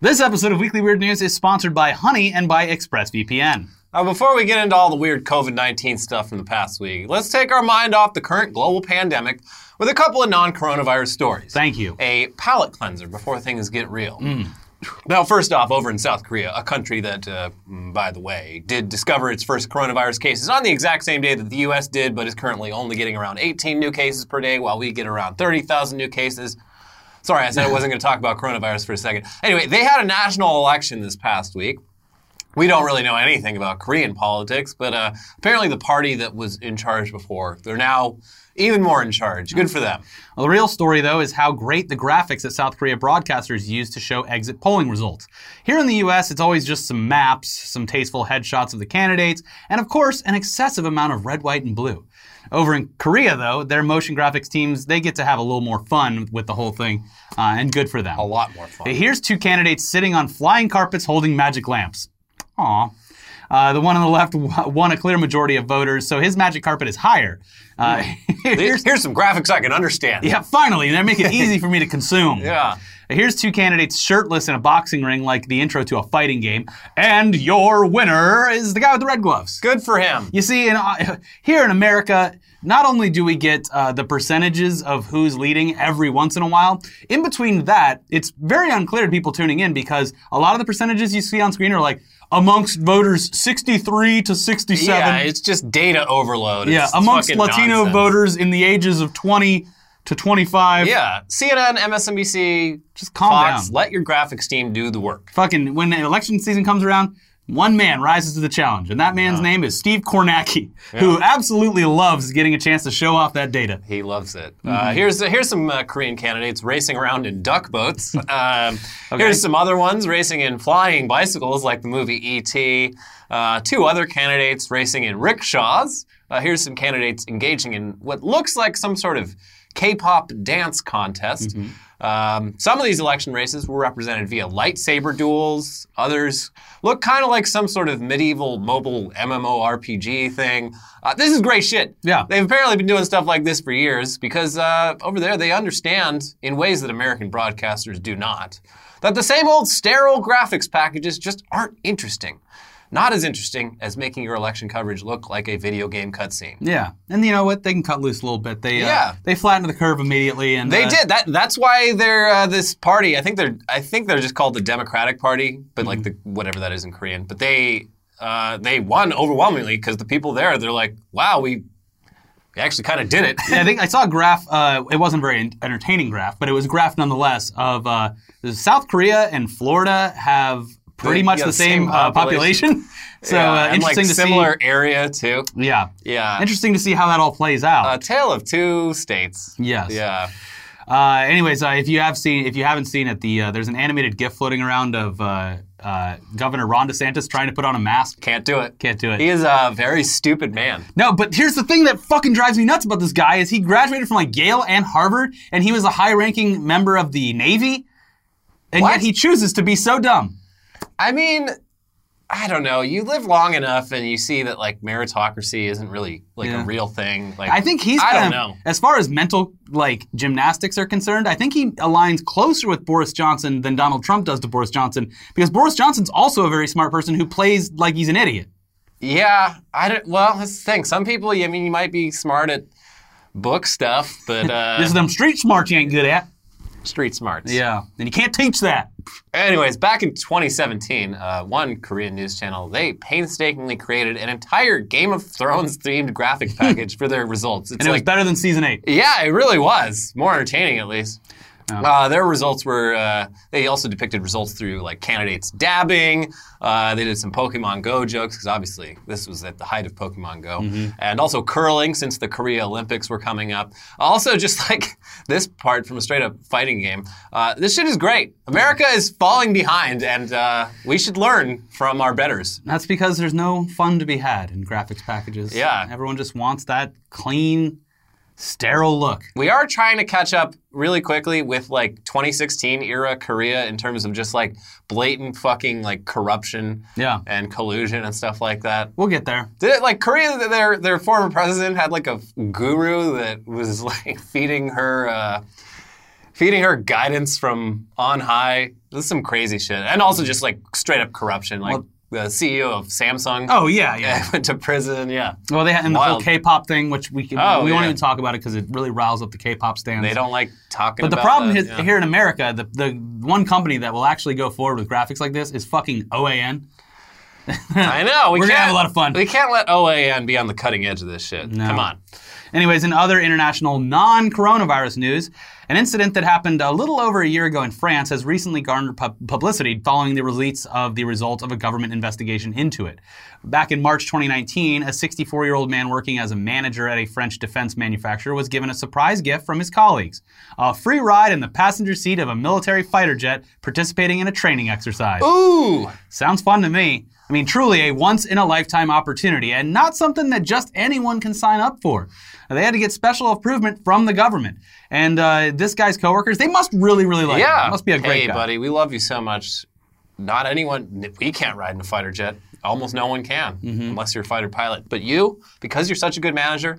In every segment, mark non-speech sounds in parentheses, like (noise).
This episode of Weekly Weird News is sponsored by Honey and by ExpressVPN. Now, before we get into all the weird COVID 19 stuff from the past week, let's take our mind off the current global pandemic with a couple of non coronavirus stories. Thank you. A palate cleanser before things get real. Now, first off, over in South Korea, a country that, uh, mm, by the way, did discover its first coronavirus cases on the exact same day that the US did, but is currently only getting around 18 new cases per day, while we get around 30,000 new cases. Sorry, I said I wasn't going to talk about coronavirus for a second. Anyway, they had a national election this past week. We don't really know anything about Korean politics, but uh, apparently the party that was in charge before, they're now even more in charge. Good for them. Well, the real story, though, is how great the graphics that South Korea broadcasters use to show exit polling results. Here in the US, it's always just some maps, some tasteful headshots of the candidates, and of course, an excessive amount of red, white, and blue. Over in Korea, though, their motion graphics teams, they get to have a little more fun with the whole thing, uh, and good for them. A lot more fun. Here's two candidates sitting on flying carpets holding magic lamps. Aw. Uh, the one on the left (laughs) won a clear majority of voters, so his magic carpet is higher. Uh, (laughs) Here's, here's some graphics I can understand. yeah, finally, they make it easy for me to consume. (laughs) Yeah. Here's two candidates shirtless in a boxing ring, like the intro to a fighting game, and your winner is the guy with the red gloves. Good for him. You see, in, uh, (laughs) here in America, not only do we get uh, the percentages of who's leading every once in a while, in between that, it's very unclear to people tuning in because a lot of the percentages you see on screen are like amongst voters 63 to 67. Yeah, it's just data overload. Yeah, amongst Latino nonsense. voters in the ages of 20 to 25. Yeah, CNN, MSNBC, Just calm Fox, down. let your graphics team do the work. Fucking, when election season comes around, one man rises to the challenge, and that man's name is Steve Kornacki, who absolutely loves getting a chance to show off that data. He loves it. Uh, Mm-hmm. here's here's some uh, Korean candidates racing around in duck boats. (laughs) Um, Here's some other ones racing in flying bicycles, like the movie E.T. Uh, two other candidates racing in rickshaws. Uh, here's some candidates engaging in what looks like some sort of K-pop dance contest. Mm-hmm. Um, some of these election races were represented via lightsaber duels. Others look kind of like some sort of medieval mobile MMORPG thing. Uh, this is great shit. Yeah. They've apparently been doing stuff like this for years because uh, over there they understand in ways that American broadcasters do not that the same old sterile graphics packages just aren't interesting. Not as interesting as making your election coverage look like a video game cutscene. Yeah, and you know what? They can cut loose a little bit. They uh, Yeah. they flattened the curve immediately, and They uh, did that. That's why they're uh, this party. I think they're. I think they're just called the Democratic Party, but like the whatever that is in Korean. But they uh, they won overwhelmingly because the people there they're like, wow, we we actually kind of did it. Yeah, I think (laughs) I saw a graph. Uh, it wasn't a very entertaining graph, but it was a graph nonetheless of uh, South Korea and Florida have pretty much yeah, the same, uh, population. (laughs) so Yeah, uh, interesting like to similar area too. Yeah, Yeah, interesting to see how that all plays out. a tale of two states. Yes. Yeah. Uh, anyways, uh, if you have seen, if you haven't seen it, the uh, there's an animated GIF floating around of uh, uh, Governor Ron DeSantis trying to put on a mask. Can't do it. Can't do it. He is a very stupid man. No, but here's the thing that fucking drives me nuts about this guy is he graduated from like Yale and Harvard, and he was a high-ranking member of the Navy, and What? yet he chooses to be so dumb. I mean, I don't know. You live long enough and you see that like meritocracy isn't really like Yeah. a real thing. Like I think he's I don't of, know. as far as mental like gymnastics are concerned, I think he aligns closer with Boris Johnson than Donald Trump does to Boris Johnson because Boris Johnson's also a very smart person who plays like he's an idiot. Yeah, I don't. Well, that's the thing. Some people, I mean, you might be smart at book stuff, but (laughs) uh, This is them street smarts you ain't good at. street smarts. Yeah, and you can't teach that. Anyways, back in 2017, uh, one Korean news channel they painstakingly created an entire Game of Thrones themed graphic (laughs) package for their results. It's And it was better than season eight. Yeah, it really was. More entertaining, at least. Uh, their results were, uh, they also depicted results through like candidates dabbing. Uh, they did some Pokemon Go jokes, because obviously this was at the height of Pokemon Go. And also curling, since the Korea Olympics were coming up. Also, just (laughs) like this part from a straight up fighting game. Uh, this shit is great. America is falling behind, and uh, we should learn from our betters. That's because there's no fun to be had in graphics packages. Yeah. Everyone just wants that clean, sterile look. We are trying to catch up really quickly with like 2016 era Korea in terms of just like blatant fucking like corruption Yeah. and collusion and stuff like that. We'll get there. Did it like Korea? Their their former president had like a guru that was (laughs) like feeding her uh, feeding her guidance from on high. This is some crazy shit, and also just like straight up corruption. Like the CEO of Samsung Oh yeah, yeah. (laughs) went to prison. Yeah, Well, they had and the whole Wild. K-pop thing, which we can, Oh, we won't yeah. even talk about it because it really riles up the K-pop stands. they don't like talking. About it. But the about problem that, is, yeah. here in America, the the one company that will actually go forward with graphics like this is fucking OAN. (laughs) I know we We're gonna can't- have a lot of fun. We can't let OAN be on the cutting edge of this shit. No. Come on. Anyways, in other international non-coronavirus news, an incident that happened a little over a year ago in France has recently garnered pub- publicity following the release of the result of a government investigation into it. Back in March 2019, a 64-year-old man working as a manager at a French defense manufacturer was given a surprise gift from his colleagues: a free ride in the passenger seat of a military fighter jet participating in a training exercise. Ooh. Sounds fun to me. I mean, truly a once in a lifetime opportunity and not something that just anyone can sign up for. They had to get special approval from the government. And uh, this guy's coworkers, they must really, really like him. Yeah. Must be a great hey, guy. buddy, we love you so much. Not anyone, we can't ride in a fighter jet. Almost no one can, Mm-hmm. unless you're a fighter pilot. But you, because you're such a good manager,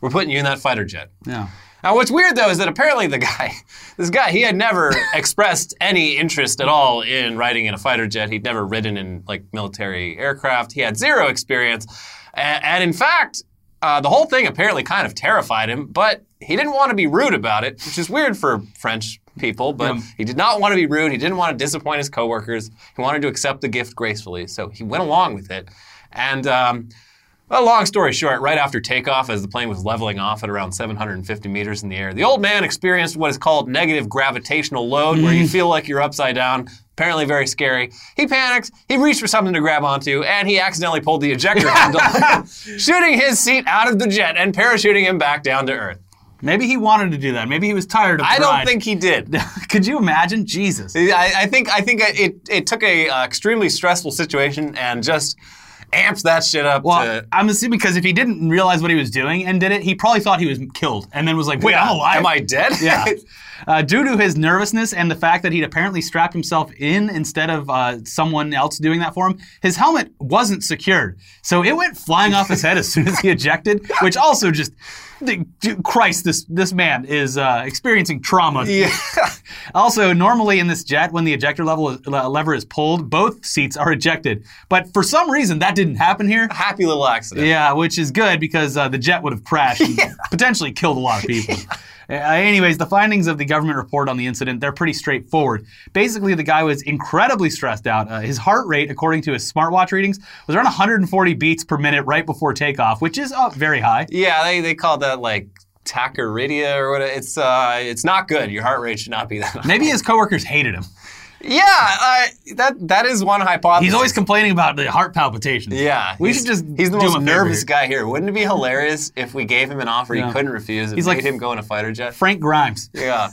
we're putting you in that fighter jet. Yeah. Now, what's weird though is that apparently the guy, (laughs) this guy, he had never (laughs) expressed any interest at all in riding in a fighter jet. He'd never ridden in like military aircraft. He had zero experience, and, and in fact, uh, the whole thing apparently kind of terrified him. But he didn't want to be rude about it, which is weird for French people. But Yeah. he did not want to be rude. He didn't want to disappoint his coworkers. He wanted to accept the gift gracefully, so he went along with it, and. Um, well, long story short, right after takeoff, as the plane was leveling off at around 750 meters in the air, the old man experienced what is called negative gravitational load, where you feel like you're upside down. Apparently, very scary. He panics, he reached for something to grab onto, and he accidentally pulled the ejector handle, (laughs) shooting his seat out of the jet and parachuting him back down to Earth. Maybe he wanted to do that. Maybe he was tired of the I don't ride. think he did. (laughs) Could you imagine? Jesus. I, I think I think it, it took a uh, extremely stressful situation and just amps that shit up Well, to I'm assuming because if he didn't realize what he was doing and did it, he probably thought he was killed and then was like, wait, I'm alive. Am I dead? Yeah. (laughs) Uh, due to his nervousness and the fact that he'd apparently strapped himself in instead of uh, someone else doing that for him, his helmet wasn't secured. So it went flying off his head as soon as he ejected, which also just. Christ, this this man is uh, experiencing trauma. yeah. (laughs) Also, normally in this jet, when the ejector level is, le- lever is pulled, both seats are ejected. But for some reason, that didn't happen here. Happy little accident. Yeah, which is good because uh, the jet would have crashed and (laughs) potentially killed a lot of people. (laughs) Uh, anyways, the findings of the government report on the incident, they're pretty straightforward. Basically, the guy was incredibly stressed out. Uh, his heart rate, according to his smartwatch readings, was around 140 beats per minute right before takeoff, which is uh, very high. Yeah, they, they call that like tachycardia or what. It's uh, it's not good. Your heart rate should not be that. (laughs) high. Maybe his coworkers hated him. Yeah, uh, that that is one hypothesis. He's always complaining about the heart palpitations. Yeah, we he's- should just He's the most him a favor nervous guy here. Wouldn't it be hilarious if we gave him an offer Yeah. he couldn't refuse and He's made like- him go in a fighter jet? Frank Grimes. Yeah.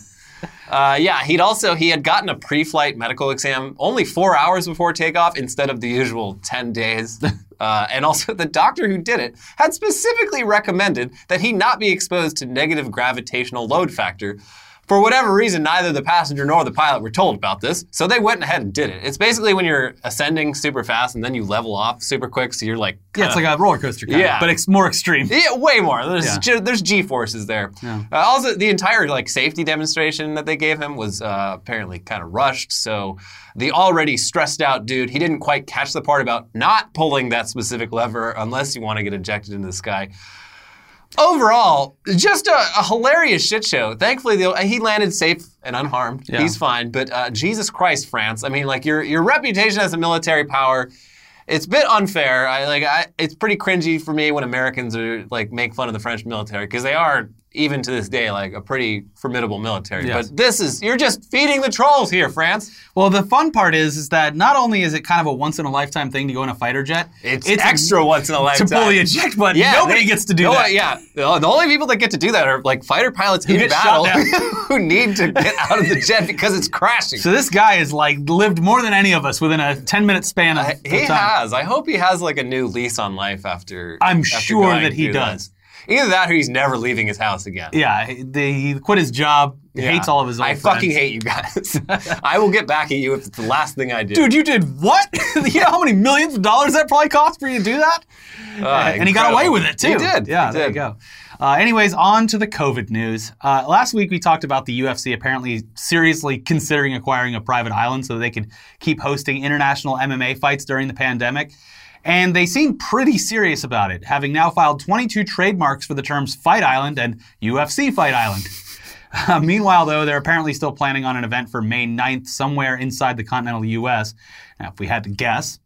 Uh, yeah, he'd also he had gotten a pre-flight medical exam only four hours before takeoff instead of the usual ten days. (laughs) Uh, and also, the doctor who did it had specifically recommended that he not be exposed to negative gravitational load factor. For whatever reason, neither the passenger nor the pilot were told about this, so they went ahead and did it. It's basically when you're ascending super fast and then you level off super quick, so you're like, Yeah, it's like a roller coaster, kind Yeah. of, but it's more extreme. yeah, way more. There's Yeah. G, there's G forces there. Uh, also, the entire like safety demonstration that they gave him was uh, apparently kind of rushed. So the already stressed out dude, he didn't quite catch the part about not pulling that specific lever unless you want to get ejected into the sky. Overall, just a, a hilarious shit show. Thankfully, the, he landed safe and unharmed. Yeah. He's fine. But uh, Jesus Christ, France! I mean, like your your reputation as a military power it's a bit unfair. I like I, it's pretty cringy for me when Americans are like make fun of the French military because they are even to this day mm-hmm. like a pretty formidable military. Yes. But this is you're just feeding the trolls here, France. Well, the fun part is, is that not only is it kind of a once in a lifetime thing to go in a fighter jet, It's, extra once in a lifetime. to pull the eject button. Yeah, nobody they- gets to do no, that. Yeah, the only people that get to do that are like fighter pilots in battle (laughs) who need to get out of the jet because it's crashing. So this guy has like lived more than any of us within a 10 minute span of, of He time. has. I hope he has like a new lease on life after. I'm after sure that he does. Either that or he's never leaving his house again. Yeah, he, he quit his job. Yeah. hates all of his old I friends. fucking hate you guys. (laughs) I will get back at you if it's the last thing I do. Dude, you did what? (laughs) you know how many millions of dollars that probably cost for you to do that? Uh, and he got away with it too. He did. Yeah, He there you go. Uh, anyways, on to the COVID news. Uh, last week we talked about the UFC apparently seriously considering acquiring a private island so they could keep hosting international MMA fights during the pandemic. And they seem pretty serious about it, having now filed 22 trademarks for the terms Fight Island and UFC Fight Island. Uh, meanwhile, though, they're apparently still planning on an event for May 9th somewhere inside the continental US. Now, if we had to guess,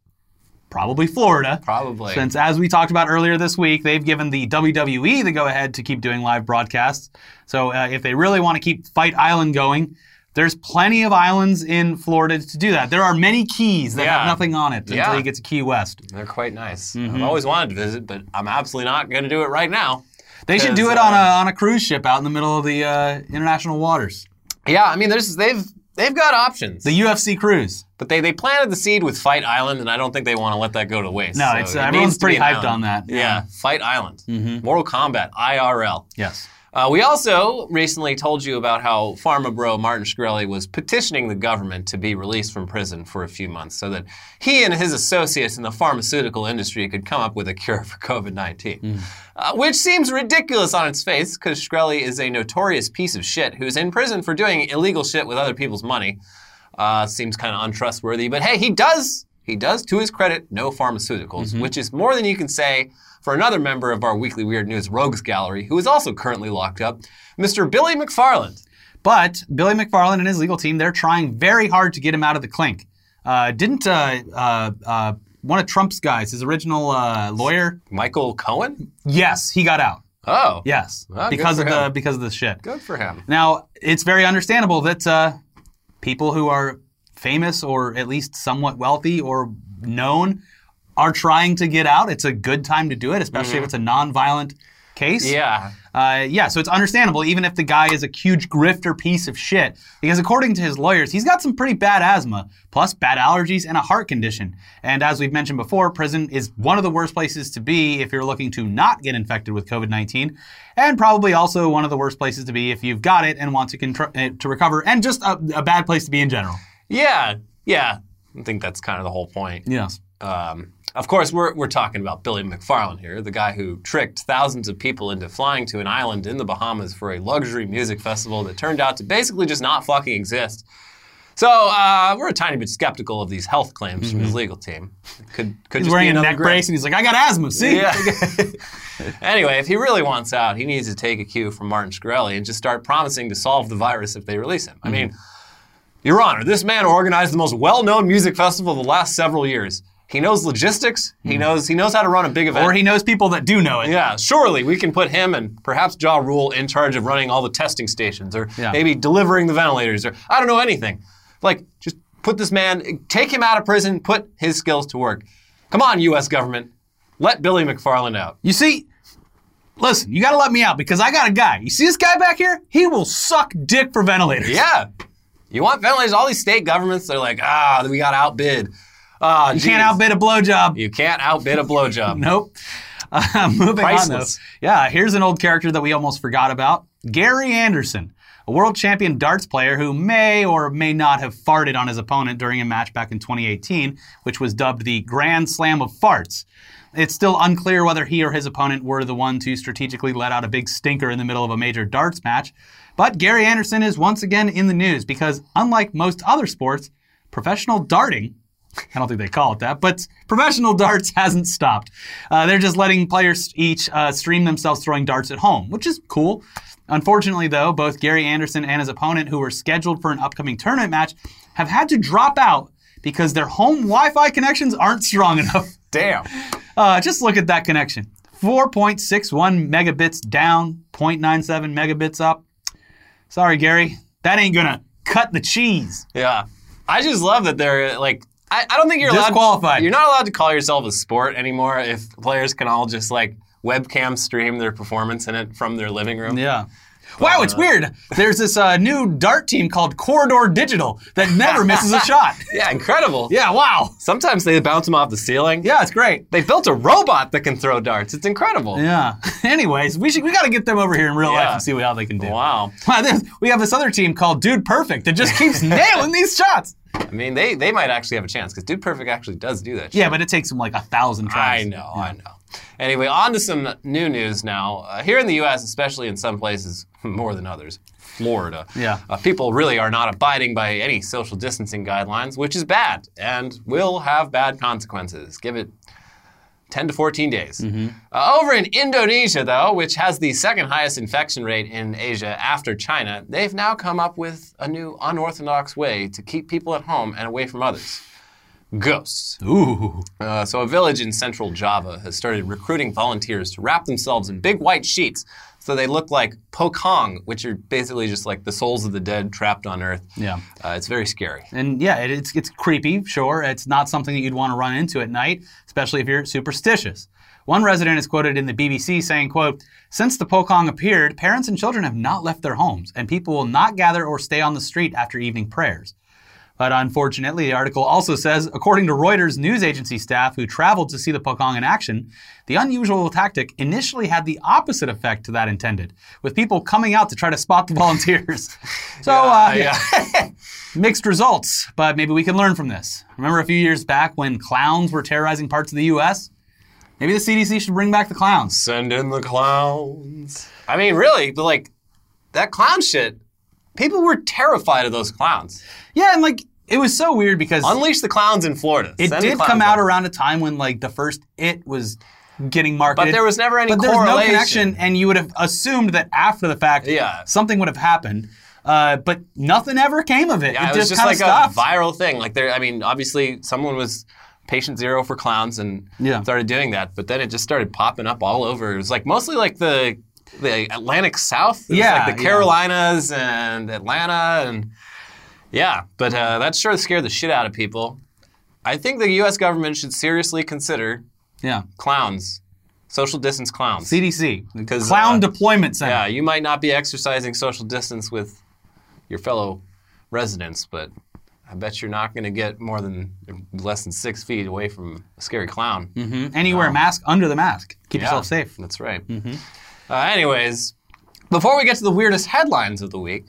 probably Florida. Probably. Since, as we talked about earlier this week, they've given the WWE the go ahead to keep doing live broadcasts. So, uh, if they really want to keep Fight Island going, there's plenty of islands in Florida to do that. There are many keys that Yeah. have nothing on it Yeah. until you get to Key West. They're quite nice. Mm-hmm. I've always wanted to visit, but I'm absolutely not going to do it right now. They should do it on uh, a on a cruise ship out in the middle of the uh, international waters. Yeah, I mean, there's they've they've got options, The UFC cruise. but they they planted the seed with Fight Island, and I don't think they want to let that go to waste. No, So it's, uh, it everyone's needs to be pretty hyped on that. Yeah, Yeah. Mm-hmm. Fight Island, Mortal Kombat IRL. Yes. Uh, we also recently told you about how Pharma bro Martin Shkreli was petitioning the government to be released from prison for a few months so that he and his associates in the pharmaceutical industry could come up with a cure for COVID 19. Uh, which seems ridiculous on its face because Shkreli is a notorious piece of shit who's in prison for doing illegal shit with other people's money. Uh, seems kind of untrustworthy, but hey, he does. He does, to his credit, no pharmaceuticals, which is more than you can say for another member of our weekly Weird News Rogues Gallery, who is also currently locked up, Mr. Billy McFarland. But Billy McFarland and his legal team, they're trying very hard to get him out of the clink. Uh, didn't uh, uh, uh, one of Trump's guys, his original uh, lawyer? Michael Cohen? Yes, he got out. Oh, Yes, Well, because of the because of the shit. good for him. Now, it's very understandable that uh, people who are famous or at least somewhat wealthy or known are trying to get out. It's a good time to do it, especially if it's a non-violent case. Mm-hmm. Yeah. Uh, yeah, so it's understandable, even if the guy is a huge grifter piece of shit, because according to his lawyers, he's got some pretty bad asthma, plus bad allergies and a heart condition. And as we've mentioned before, prison is one of the worst places to be if you're looking to not get infected with COVID 19, and probably also one of the worst places to be if you've got it and want to, contr- uh, to recover, and just a, a bad place to be in general. Yeah. Yeah. I think that's kind of the whole point. Yes. Um, of course, we're, we're talking about Billy McFarland here, the guy who tricked thousands of people into flying to an island in the Bahamas for a luxury music festival that turned out to basically just not fucking exist. So uh, we're a tiny bit skeptical of these health claims from his legal team. Could could He's just wearing be a neck grip. brace and he's like, I got asthma, see? Yeah. (laughs) (laughs) anyway, if he really wants out, he needs to take a cue from Martin Shkreli and just start promising to solve the virus if they release him. I Mm-hmm. mean, Your Honor, this man organized the most well-known music festival of the last several years. He knows logistics. He knows he knows how to run a big event. Or he knows people that do know it. yeah, surely we can put him and perhaps Ja Rule in charge of running all the testing stations, or Yeah. maybe delivering the ventilators, or I don't know anything. Like, just put this man, take him out of prison, put his skills to work. Come on, U.S. government, let Billy McFarland out. You see, listen, you got to let me out because I got a guy. You see this guy back here? He will suck dick for ventilators. Yeah. You want ventilators? All these state governments, they're like, ah, we got outbid. Ah, You can't outbid a blowjob. You can't outbid a blowjob. (laughs) Nope. Uh, (laughs) moving Priceless. on, though. Yeah, here's an old character that we almost forgot about Gary Anderson, a world champion darts player who may or may not have farted on his opponent during a match back in 2018, which was dubbed the Grand Slam of Farts. It's still unclear whether he or his opponent were the one to strategically let out a big stinker in the middle of a major darts match. But Gary Anderson is once again in the news because, unlike most other sports, professional darting I don't think they call it that, but professional (laughs) darts hasn't stopped. Uh, they're just letting players each uh, stream themselves throwing darts at home, which is cool. Unfortunately, though, both Gary Anderson and his opponent, who were scheduled for an upcoming tournament match, have had to drop out because their home Wi-Fi connections aren't strong enough. (laughs) Damn. Uh, just look at that connection: 4.61 megabits down, 0.97 megabits up. Sorry, Gary, that ain't gonna cut the cheese. Yeah. I just love that they're like, I, I don't think you're allowed. You're not allowed to call yourself a sport anymore if players can all just like webcam stream their performance in it from their living room. Yeah. Wow, it's weird. There's this uh, new dart team called Corridor Digital that never (laughs) misses a shot. Yeah, incredible. Yeah, wow. Sometimes they bounce them off the ceiling. Yeah, it's great. They built a robot that can throw darts. It's incredible. Yeah. (laughs) Anyways, we should we got to get them over here in real life and see how they can do. Wow. Wow, (laughs) we have this other team called Dude Perfect that just keeps nailing these shots. I mean, they, they might actually have a chance because Dude Perfect actually does do that. Yeah, but it takes them like a thousand tries. I know, I know. Anyway, on to some new news now. Uh, here in the U.S., especially in some places (laughs) more than others, Florida, Yeah. uh, people really are not abiding by any social distancing guidelines, which is bad and will have bad consequences. Give it 10 to 14 days. Uh, over in Indonesia, though, which has the second highest infection rate in Asia after China, they've now come up with a new unorthodox way to keep people at home and away from others ghosts. Ooh. Uh, so, a village in central Java has started recruiting volunteers to wrap themselves in big white sheets so they look like pocong, which are basically just like the souls of the dead trapped on Earth. Yeah. Uh, it's very scary. And yeah, it, it's it's creepy. Sure, it's not something that you'd want to run into at night, especially if you're superstitious. One resident is quoted in the BBC saying, "quote Since the Pocong appeared, parents and children have not left their homes, and people will not gather or stay on the street after evening prayers." But unfortunately, the article also says, according to Reuters news agency staff who traveled to see the Pocong in action, the unusual tactic initially had the opposite effect to that intended, with people coming out to try to spot the (laughs) volunteers. so, uh, yeah. (laughs) Mixed results, but maybe we can learn from this. Remember a few years back when clowns were terrorizing parts of the US? Maybe the CDC should bring back the clowns. Send in the clowns. I mean, really, but like that clown shit, people were terrified of those clowns. Yeah, and like it was so weird because Unleash the clowns in Florida. it Send the did clowns come out around a time when like the first it was getting marketed. But there was never any but there was no correlation. connection, and you would have assumed that after the fact, Yeah. something would have happened. Uh, but nothing ever came of it. Yeah, it, it was just like stopped. a viral thing. Like there, I mean, obviously someone was patient zero for clowns and Yeah. started doing that, but then it just started popping up all over. It was like mostly like the the Atlantic South. Yeah, like the yeah. Carolinas and Atlanta and yeah, but uh, that sure scared the shit out of people. I think the U.S. government should seriously consider yeah, clowns, social distance clowns. CDC, Because, Clown uh, Deployment Center. Yeah, you might not be exercising social distance with your fellow residents, but I bet you're not going to get more than less than six feet away from a scary clown. Mhm. And you wear a mask under the mask. Keep Yeah, yourself safe. That's right. Uh, anyways, before we get to the weirdest headlines of the week,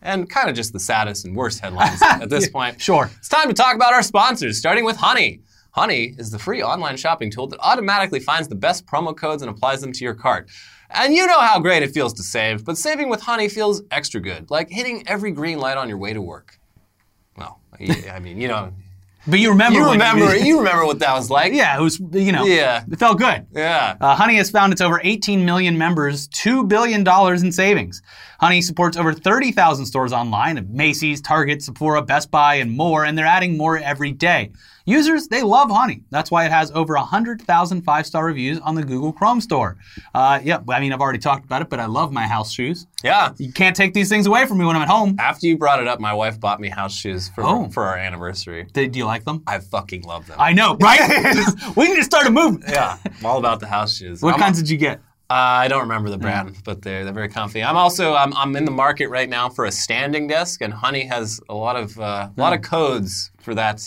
and kind of just the saddest and worst headlines (laughs) at this point, Sure. it's time to talk about our sponsors, starting with Honey. Honey is the free online shopping tool that automatically finds the best promo codes and applies them to your cart. And you know how great it feels to save, but saving with Honey feels extra good, like hitting every green light on your way to work. Well, I mean, you know, But you remember. you remember, (laughs) you remember what that was like. yeah, it was. You know. Yeah. It felt good. Yeah. Uh, Honey has found its over 18 million members, $2 billion in savings. Honey supports over 30,000 stores online Macy's, Target, Sephora, Best Buy, and more, and they're adding more every day. Users, they love Honey. That's why it has over 100,000 five star reviews on the Google Chrome store. Uh, yeah, I mean, I've already talked about it, but I love my house shoes. Yeah. You can't take these things away from me when I'm at home. After you brought it up, my wife bought me house shoes for, Oh. for our anniversary. Did, do you like them? I fucking love them. I know, right? (laughs) (laughs) we need to start a movement. yeah, I'm all about the house shoes. What I'm- kinds did you get? Uh, I don't remember the brand, but they're they're very comfy. I'm also I'm, I'm in the market right now for a standing desk, and Honey has a lot of uh, a lot of codes for that.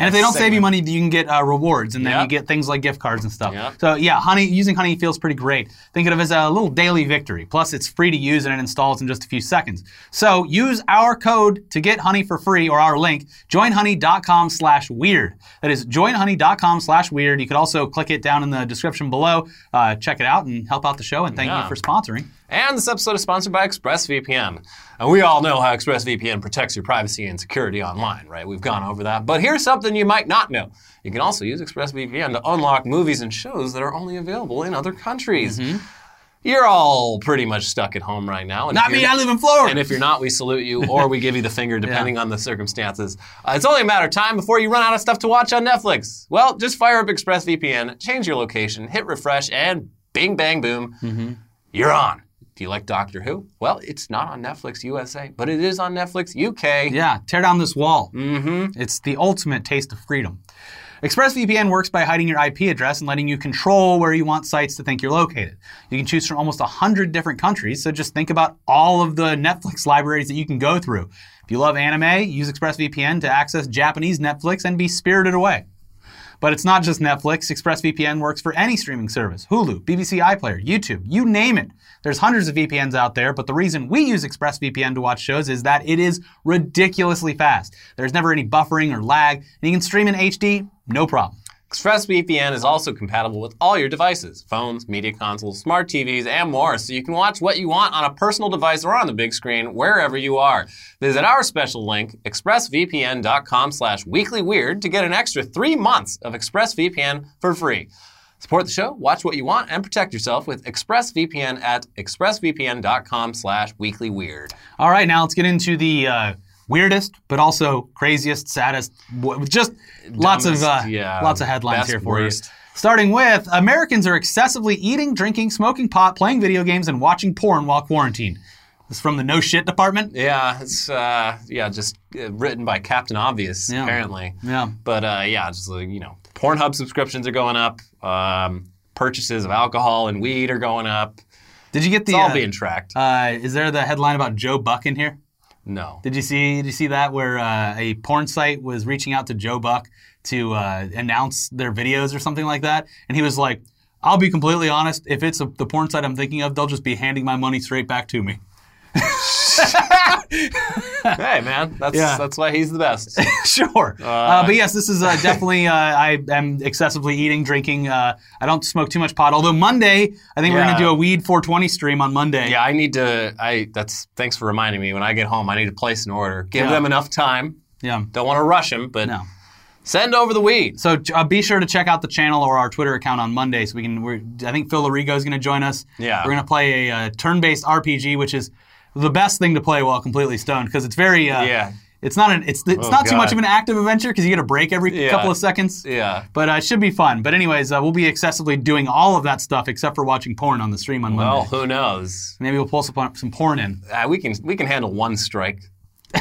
And if they don't save you money, you can get uh, rewards, and then Yeah. you get things like gift cards and stuff. Yeah. So yeah, honey using honey feels pretty great. Think of it as a little daily victory. Plus, it's free to use and it installs in just a few seconds. So use our code to get honey for free, or our link joinhoney.com/weird. That is joinhoney.com/weird. You could also click it down in the description below. Uh, check it out and help out the show. And thank Yeah. you for sponsoring. And this episode is sponsored by ExpressVPN. And we all know how ExpressVPN protects your privacy and security online, right? We've gone over that. But here's something you might not know. You can also use ExpressVPN to unlock movies and shows that are only available in other countries. You're all pretty much stuck at home right now. and Not me, I live in Florida. And if you're not, we salute you or we give you the finger (laughs) depending on the circumstances. Uh, it's only a matter of time before you run out of stuff to watch on Netflix. Well, just fire up ExpressVPN, change your location, hit refresh, and bing, bang, boom, you're on. Do you like Doctor Who? Well, it's not on Netflix USA, but it is on Netflix UK. Yeah, tear down this wall. Mm-hmm. It's the ultimate taste of freedom. ExpressVPN works by hiding your IP address and letting you control where you want sites to think you're located. You can choose from almost 100 different countries, so just think about all of the Netflix libraries that you can go through. If you love anime, use ExpressVPN to access Japanese Netflix and be spirited away. But it's not just Netflix. ExpressVPN works for any streaming service Hulu, BBC iPlayer, YouTube, you name it. There's hundreds of VPNs out there, but the reason we use ExpressVPN to watch shows is that it is ridiculously fast. There's never any buffering or lag, and you can stream in HD, no problem. ExpressVPN is also compatible with all your devices phones, media consoles, smart TVs, and more, so you can watch what you want on a personal device or on the big screen wherever you are. Visit our special link, expressvpn.com slash weeklyweird, to get an extra three months of ExpressVPN for free. Support the show, watch what you want, and protect yourself with ExpressVPN at expressvpn.com slash weeklyweird. All right, now let's get into the uh, weirdest, but also craziest, saddest, just lots of uh, yeah, lots of headlines best, here for worst. you. Starting with Americans are excessively eating, drinking, smoking pot, playing video games, and watching porn while quarantined. This is from the No Shit Department. Yeah, it's uh, yeah, just uh, written by Captain Obvious Yeah. apparently. Yeah. But uh, yeah, just like, you know, Pornhub subscriptions are going up. Um, purchases of alcohol and weed are going up. Did you get the? It's all uh, being tracked. uh, is there the headline about Joe Buck in here? No. Did you see? Did you see that where uh, a porn site was reaching out to Joe Buck to uh, announce their videos or something like that, and he was like, "I'll be completely honest. If it's a, the porn site I'm thinking of, they'll just be handing my money straight back to me." (laughs) hey man, that's Yeah. that's why he's the best. (laughs) sure. Uh, but yes, this is uh, definitely. Uh, I am excessively eating, drinking. Uh, I don't smoke too much pot. Although Monday, I think we're gonna do a weed 420 stream on Monday. yeah, I need to. I that's thanks for reminding me. When I get home, I need to place an order. Give Yeah. them enough time. Yeah. Don't want to rush them, but No. send over the weed. So uh, be sure to check out the channel or our Twitter account on Monday, so we can. We're, I think Phil Larigo is going to join us. Yeah. we're going to play a uh, turn-based RPG, which is the best thing to play while completely stoned because it's very. Uh, Yeah. It's not an. It's it's Oh, not too much of an active adventure because you get a break every Yeah. couple of seconds. Yeah. But uh, it should be fun. But anyways, uh, we'll be excessively doing all of that stuff except for watching porn on the stream on Well, Monday. who knows? Maybe we'll pull some, some porn in. Uh, we can we can handle one strike. (laughs)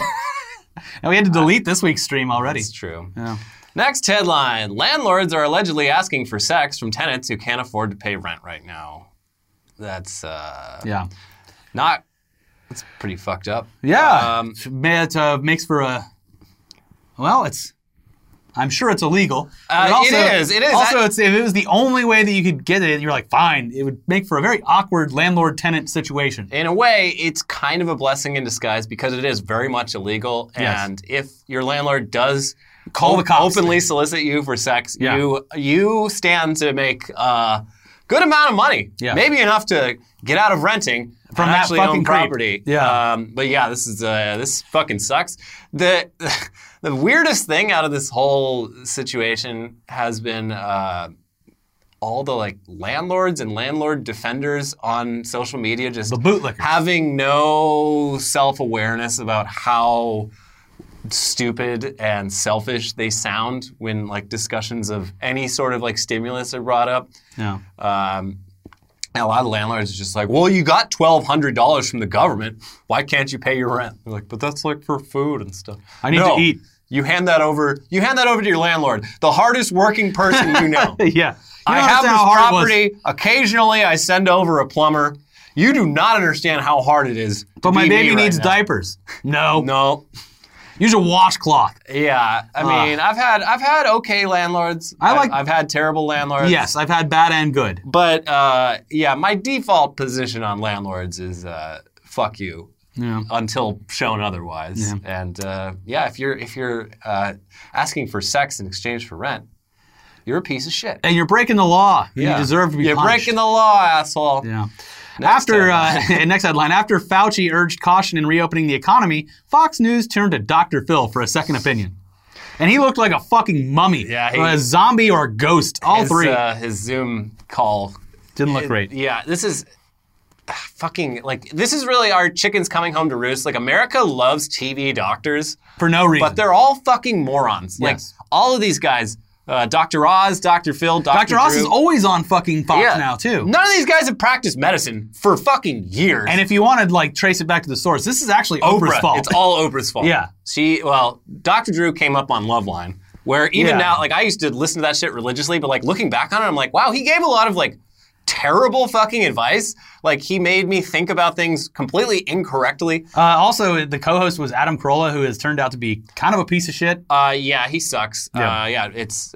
And we had to delete this week's stream already. It's true. Yeah. Next headline Landlords are allegedly asking for sex from tenants who can't afford to pay rent right now. That's uh, Yeah. not, that's pretty fucked up. Yeah. Um, it uh, makes for a. Well, it's. I'm sure it's illegal. Uh, But it is, it is. Also, I- it's, if it was the only way that you could get it, you're like, fine. It would make for a very awkward landlord-tenant situation. in a way, it's kind of a blessing in disguise because it is very much illegal. Yes. And if your landlord does Call the cops. openly solicit you for sex, Yeah. you you stand to make a good amount of money. Yeah. Maybe enough to get out of renting From that actually fucking property. Yeah. Um, but yeah, this is uh, this fucking sucks. The (laughs) the weirdest thing out of this whole situation has been. Uh, all the like landlords and landlord defenders on social media just The bootlickers. having no self-awareness about how stupid and selfish they sound when like discussions of any sort of like stimulus are brought up. Yeah. Um, and a lot of landlords are just like, well, you got twelve hundred dollars from the government. Why can't you pay your rent? They're like, but that's like for food and stuff. I need No. to eat. You hand that over. You hand that over to your landlord, the hardest working person you know. (laughs) yeah. You I have this how hard it was. property. Occasionally, I send over a plumber. You do not understand how hard it is. to But my baby right needs now. diapers. No. No. Use a washcloth. Yeah. I mean, I've had I've had okay landlords. I like- I've had terrible landlords. Yes, I've had bad and good. But uh, yeah, my default position on landlords is uh, fuck you. Yeah. Until shown otherwise, Yeah. and uh, yeah, if you're if you're uh, asking for sex in exchange for rent, you're a piece of shit. And you're breaking the law. You deserve to be You're punished. breaking the law, asshole. Yeah. After uh, (laughs) next headline, after Fauci urged caution in reopening the economy, Fox News turned to Dr. Phil for a second opinion, and he looked like a fucking mummy, Yeah, he- a zombie or a ghost. All his, three Uh, his Zoom call didn't look great. Yeah, this is ah, fucking like this is really our chickens coming home to roost. Like America loves TV doctors, for no reason. but they're all fucking morons. Like Yes. all of these guys, uh, Dr. Oz, Dr. Phil, Dr. Dr. Oz Drew. is always on fucking Fox Yeah. now too. None of these guys have practiced medicine for fucking years. And if you want to like trace it back to the source, this is actually Oprah's fault. it's all Oprah's fault. Yeah. She, well, Dr. Drew came up on Loveline, where even Yeah. now, like I used to listen to that shit religiously, but like looking back on it, I'm like, wow, he gave a lot of like terrible fucking advice. Like he made me think about things completely incorrectly. uh, also, the co-host was Adam Carolla, who has turned out to be kind of a piece of shit. Uh, yeah, he sucks. Yeah. Uh, yeah, it's.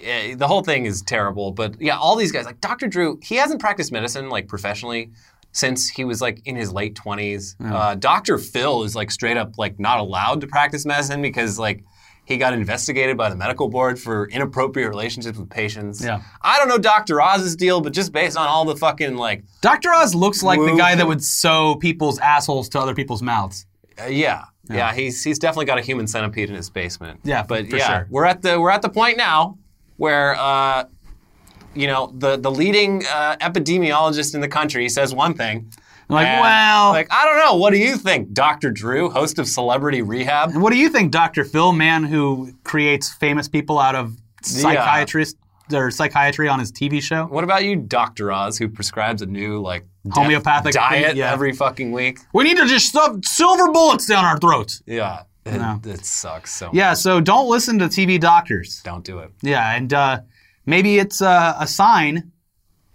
yeah, (laughs) the whole thing is terrible, but yeah, all these guys like Dr. Drew, he hasn't practiced medicine like professionally since he was like in his late twenties. Uh, Dr. Phil is like straight up like not allowed to practice medicine because like He got investigated by the medical board for inappropriate relationships with patients. Yeah. I don't know Dr. Oz's deal, but just based on all the fucking like, Dr. Oz looks like the guy that would sew people's assholes to other people's mouths. uh, yeah, yeah, he's he's definitely got a human centipede in his basement. Yeah, but for yeah, sure. we're at the we're at the point now where. Uh, you know the the leading uh, epidemiologist in the country says one thing. Like, and, well- like I don't know. What do you think, Dr. Drew, host of Celebrity Rehab? And what do you think, Dr. Phil, man who creates famous people out of psychiatrist or psychiatry on his TV show? What about you, Dr. Oz, who prescribes a new like Homeopathic diet thing? Yeah. every fucking week? We need to just stuff silver bullets down our throats. Yeah, it, No. it sucks. So Yeah, so don't listen to TV doctors. don't do it. Yeah, and uh, maybe it's uh, a sign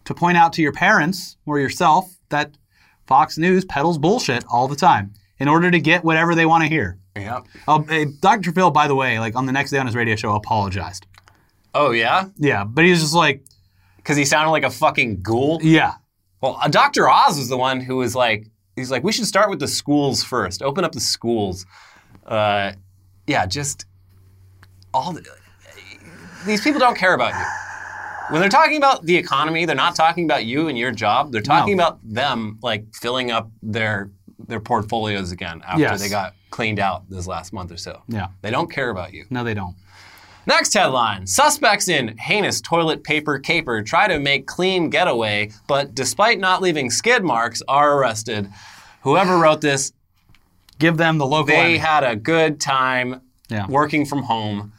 to point out to your parents or yourself that Fox News peddles bullshit all the time in order to get whatever they want to hear. Yeah. Uh, eh, Dr. Phil, by the way, like on the next day on his radio show, apologized. Oh yeah, Yeah, but he was just like, because he sounded like a fucking ghoul. yeah, Well, uh, Dr. Oz was the one who was like, he's like, we should start with the schools first. Open up the schools. Uh, yeah, just all the, these people don't care about you. When they're talking about the economy, they're not talking about you and your job. They're talking No. about them like filling up their their portfolios again after Yes. they got cleaned out this last month or so. yeah. They don't care about you. No, they don't. Next headline Suspects in heinous toilet paper caper try to make clean getaway, but despite not leaving skid marks, are arrested. Whoever (sighs) wrote this, Give them the local. they enemy. had a good time Yeah. working from home,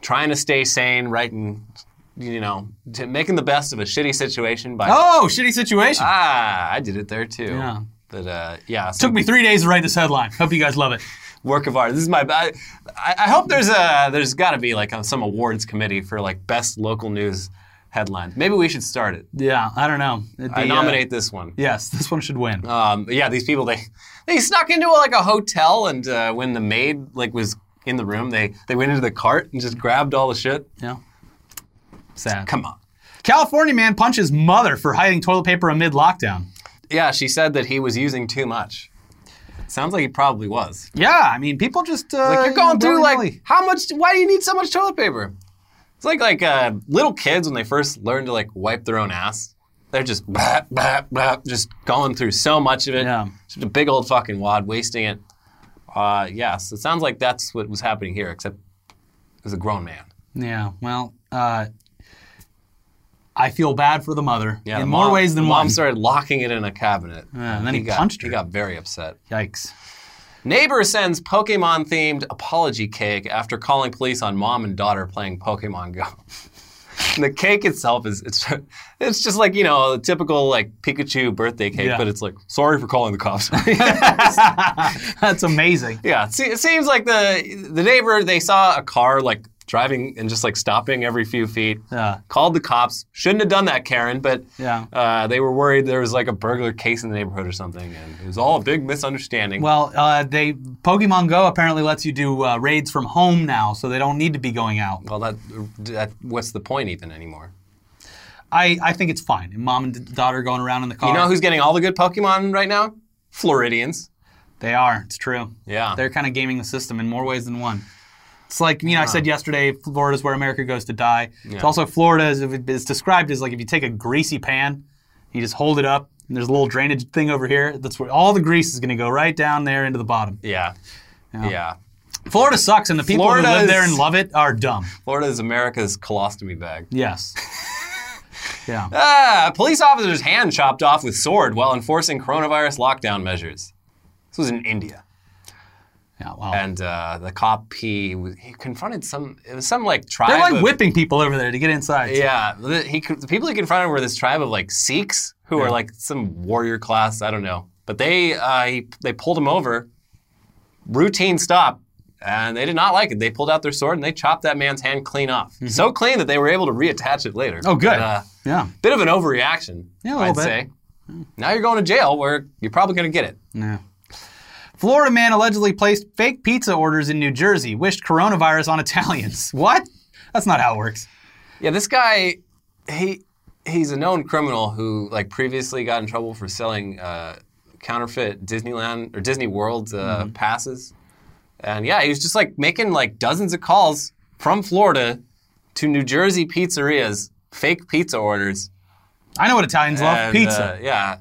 trying to stay sane, writing, you know, to making the best of a shitty situation by. oh, shitty situation. Ah, I did it there too. Yeah. But uh, yeah, so Took me three days to write this headline. Hope you guys love it. work of art. This is my. I, I hope there's a there's got to be like some awards committee for like best local news headlines. Maybe we should start it. Yeah, I don't know. It'd I be, uh, nominate this one. yes, this one should win. Um, yeah, these people they they snuck into a, like a hotel and uh, when the maid like was in the room, they they went into the cart and just grabbed all the shit. Yeah. Sad. Come on. California man punches mother for hiding toilet paper amid lockdown. Yeah, she said that he was using too much. Sounds like he probably was. Yeah, I mean, people just uh, Like you're going through like how much? Why do you need so much toilet paper? It's like like uh, little kids when they first learn to like wipe their own ass. They're just blah, blah, blah, just going through so much of it. Yeah. Just a big old fucking wad, wasting it. Uh, yes, it sounds like that's what was happening here, except it was a grown man. Yeah, well, uh, I feel bad for the mother Yeah, in the more mom- ways than the one. Mom started locking it in a cabinet. Yeah, and then he got, punched He her. got very upset. Yikes. Neighbor sends Pokemon themed apology cake after calling police on mom and daughter playing Pokemon Go. (laughs) The cake itself is it's it's just like you know a typical like Pikachu birthday cake, Yeah. but it's like sorry for calling the cops. (laughs) That's amazing. yeah, it, se- it seems like the the neighbor they saw a car like driving and just like stopping every few feet. Yeah. Called the cops. Shouldn't have done that, Karen, but Yeah. uh, they were worried there was like a burglar case in the neighborhood or something, and it was all a big misunderstanding. Well, uh, they Pokemon Go apparently lets you do uh, raids from home now, so they don't need to be going out. Well, that, that what's the point even anymore? I, I think it's fine. Mom and daughter going around in the car. You know who's getting all the good Pokemon right now? Floridians. They are. It's true. Yeah. They're kind of gaming the system in more ways than one. It's like, you know, I said yesterday, Florida's where America goes to die. It's also Florida is it's described as like if you take a greasy pan, you just hold it up, and there's a little drainage thing over here. That's where all the grease is going to go right down there into the bottom. Yeah. Yeah. Florida sucks, and the people Florida who live there and love it are dumb. Florida is America's colostomy bag. Yes. (laughs) yeah. Ah, police officer's hand chopped off with sword while enforcing coronavirus lockdown measures. This was in India. Yeah. Wow. And uh, the cop, he, he confronted some, it was some like tribe. They're like of- whipping people over there to get inside. Yeah, the, he, the people he confronted were this tribe of like Sikhs who are like some warrior class. I don't know, but they uh, he, they pulled him over, routine stop, and they did not like it. They pulled out their sword and they chopped that man's hand clean off, so clean that they were able to reattach it later. Mm-hmm. Oh, good. But, uh, Yeah. bit of an overreaction, Yeah, I'd bit. say. Now you're going to jail where you're probably going to get it. Yeah. Florida man allegedly placed fake pizza orders in New Jersey, wished coronavirus on Italians. (laughs) What? That's not how it works. Yeah, this guy, he he's a known criminal who like previously got in trouble for selling uh, counterfeit Disneyland or Disney World uh, Mm-hmm. passes. And yeah, he was just like making like dozens of calls from Florida to New Jersey pizzerias, fake pizza orders. I know what Italians love pizza. uh, yeah.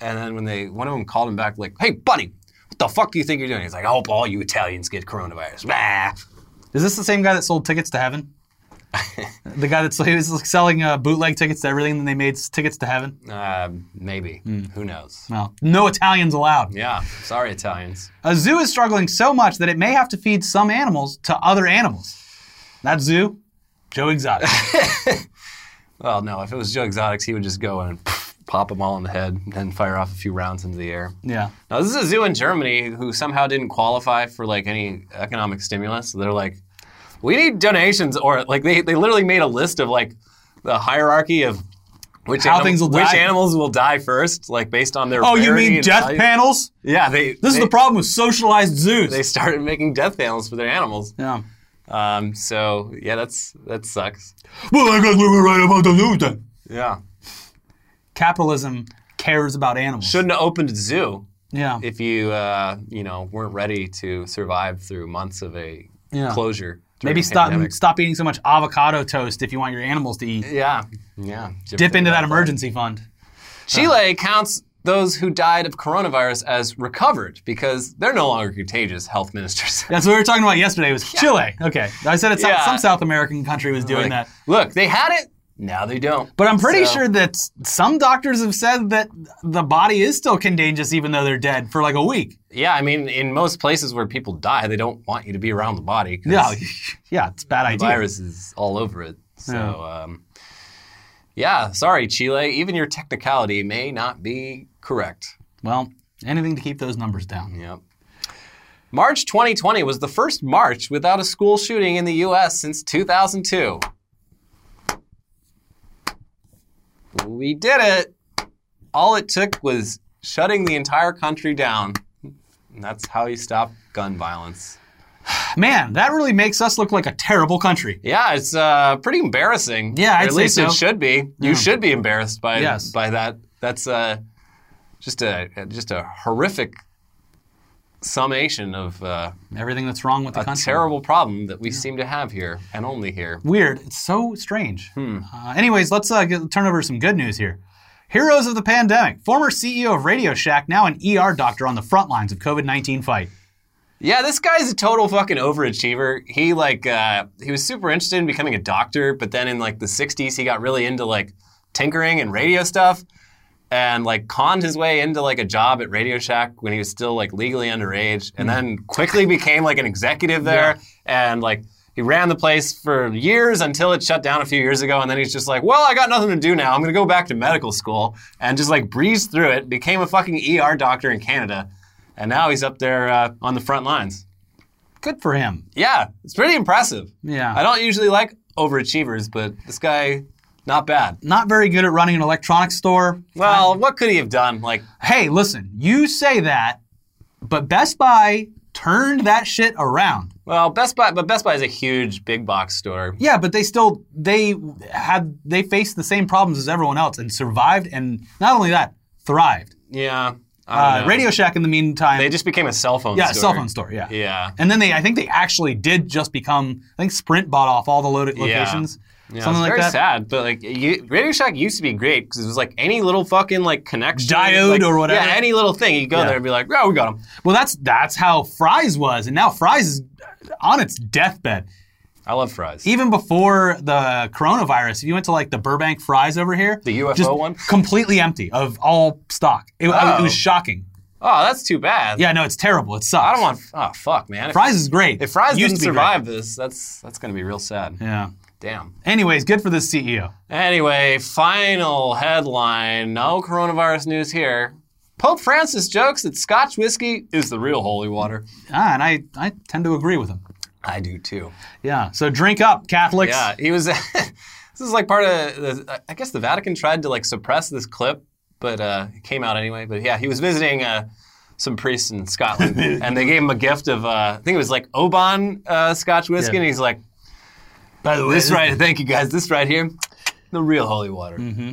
And then when they, one of them called him back, like, "Hey, buddy, what the fuck do you think you're doing?" He's like, "I hope all you Italians get coronavirus." Bah. Is this the same guy that sold tickets to heaven? (laughs) the guy that's he was selling uh, bootleg tickets to everything, and then they made tickets to heaven. Uh, maybe. Hmm. Who knows? Well, no Italians allowed. Yeah. Sorry, Italians. A zoo is struggling so much that it may have to feed some animals to other animals. That zoo, Joe Exotic. (laughs) Well, no. If it was Joe Exotics, he would just go and pop them all in the head and then fire off a few rounds into the air. yeah. Now, this is a zoo in Germany who somehow didn't qualify for like any economic stimulus. So they're like, we need donations, or like they, they literally made a list of like the hierarchy of which How things will which die. animals will die first, like based on their. Oh, you mean death value. panels? Yeah, they. This is the problem with socialized zoos. They started making death panels for their animals. yeah. Um, so yeah, that's that sucks. Well, I guess we were right about the zoo then. Yeah, Capitalism cares about animals. shouldn't have opened a zoo yeah. if you uh, you know weren't ready to survive through months of a Yeah. closure. Maybe stop pandemic. stop eating so much avocado toast if you want your animals to eat. Yeah, yeah. Dip into that emergency fund. Chile counts those who died of coronavirus as recovered because they're no longer contagious. Health ministers. (laughs) That's what we were talking about yesterday. Was Chile? Okay, I said it's some- Yeah. some South American country was doing Like, that. Look, they had it. Now they don't. But I'm pretty So- sure that some doctors have said that the body is still contagious even though they're dead for like a week. Yeah, I mean, in most places where people die, they don't want you to be around the body. (laughs) Yeah, (laughs) yeah, it's a bad the idea. virus is all over it. So, Yeah. um, yeah, sorry, Chile. Even your technicality may not be correct. Well, anything to keep those numbers down. Yep. March 2020 was the first March without a school shooting in the U.S. since 2002. We did it. All it took was shutting the entire country down. And that's how you stop gun violence. (sighs) Man, that really makes us look like a terrible country. Yeah, it's uh, pretty embarrassing. Yeah, I'd at least so. it should be. You should be embarrassed by Yes. by that. That's uh, just a just a horrific summation of uh, Everything that's wrong with the a country. terrible problem that we seem to have here and only here. Weird. It's so strange. Hmm. Uh, anyways, let's uh, get, turn over some good news here. Heroes of the pandemic. Former CEO of Radio Shack, now an ER doctor on the front lines of COVID 19 fight. Yeah, this guy's a total fucking overachiever. He like uh, he was super interested in becoming a doctor, but then in like the '60s, he got really into like tinkering and radio stuff, and like conned his way into like a job at Radio Shack when he was still like legally underage, and then quickly became like an executive there, and like he ran the place for years until it shut down a few years ago, and then he's just like, well, I got nothing to do now. I'm gonna go back to medical school, and just like breezed through it, became a fucking ER doctor in Canada. And now he's up there uh, on the front lines. Good for him. Yeah, it's pretty impressive. Yeah. I don't usually like overachievers, but this guy, not bad. Not very good at running an electronics store. Well, what could he have done? Like, Hey, listen, you say that, but Best Buy turned that shit around. well, Best Buy, but Best Buy is a huge big box store. Yeah, but they still they had they faced the same problems as everyone else and survived and not only that, thrived. Yeah, Uh. Radio Shack in the meantime They just became a cell phone Yeah, store. cell phone store, yeah. Yeah. And then they I think they actually did just become I think Sprint bought off all the lo- locations. Yeah, Something it's like very that. sad, but like you, Radio Shack used to be great because it was like any little fucking like connection, Diode like- or whatever. Yeah, any little thing you go Yeah. there and be like, oh, we got them. Well, that's that's how Fry's was, and now Fry's is on its deathbed. I love fries. Even before the coronavirus, if you went to like the Burbank Fry's over here, The UFO just one? completely empty of all stock. It, I- it was Oh. shocking. Oh, that's too bad. Yeah, no, it's terrible. It sucks. I don't want. Oh, fuck, man. If, Fry's is great. if Fry's Used didn't to be great. survive this, that's that's gonna be real sad. Yeah. Damn. Anyways, good for this E CEO. Anyway, final headline. No coronavirus news here. Pope Francis jokes that Scotch whiskey is the real holy water. Ah, and I, I tend to agree with him. I do too. Yeah. So drink up, Catholics. Yeah, he was. (laughs) this is like part of. The, I guess the Vatican tried to like suppress this clip, but uh, it came out anyway. But yeah, he was visiting uh, some priests in Scotland, (laughs) and they gave him a gift of. Uh, I think it was like Oban uh, Scotch whiskey, Yeah. and he's like, By the way, "This right, (laughs) thank you guys. This right here, the real holy water." Mm-hmm.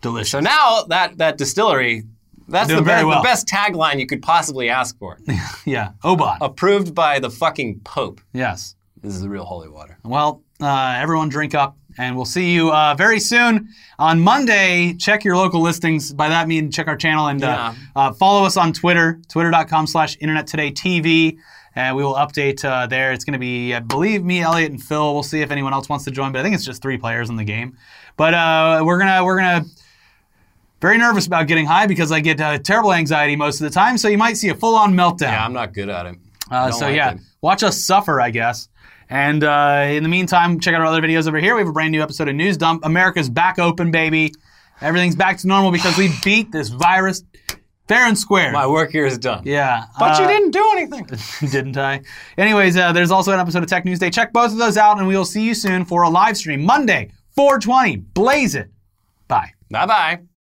Delicious. So now that that distillery That's the, be- well. the best tagline you could possibly ask for. (laughs) Yeah, Oban. Approved by the fucking Pope. Yes. This is the real holy water. Well, uh, everyone drink up, and we'll see you uh, very soon on Monday. Check your local listings. By that, I mean check our channel and uh, Yeah. uh, follow us on Twitter, twitter.com slash internet today TV. And we will update uh, there. It's going to be, I believe, me, Elliot, and Phil. We'll see if anyone else wants to join, but I think it's just three players in the game. But uh, we're gonna we're gonna very nervous about getting high because I get uh, terrible anxiety most of the time. So you might see a full on meltdown. Yeah, I'm not good at it. Uh, so like yeah, it. watch us suffer, I guess. And uh, in the meantime, check out our other videos over here. We have a brand new episode of News Dump. America's back open, baby. Everything's back to normal because we beat this virus fair and square. My work here is done. yeah, But you uh, didn't do anything. (laughs) didn't I? Anyways, uh, there's also an episode of Tech News Day. Check both of those out, and we will see you soon for a live stream Monday, 420. Blaze it. Bye. bye bye.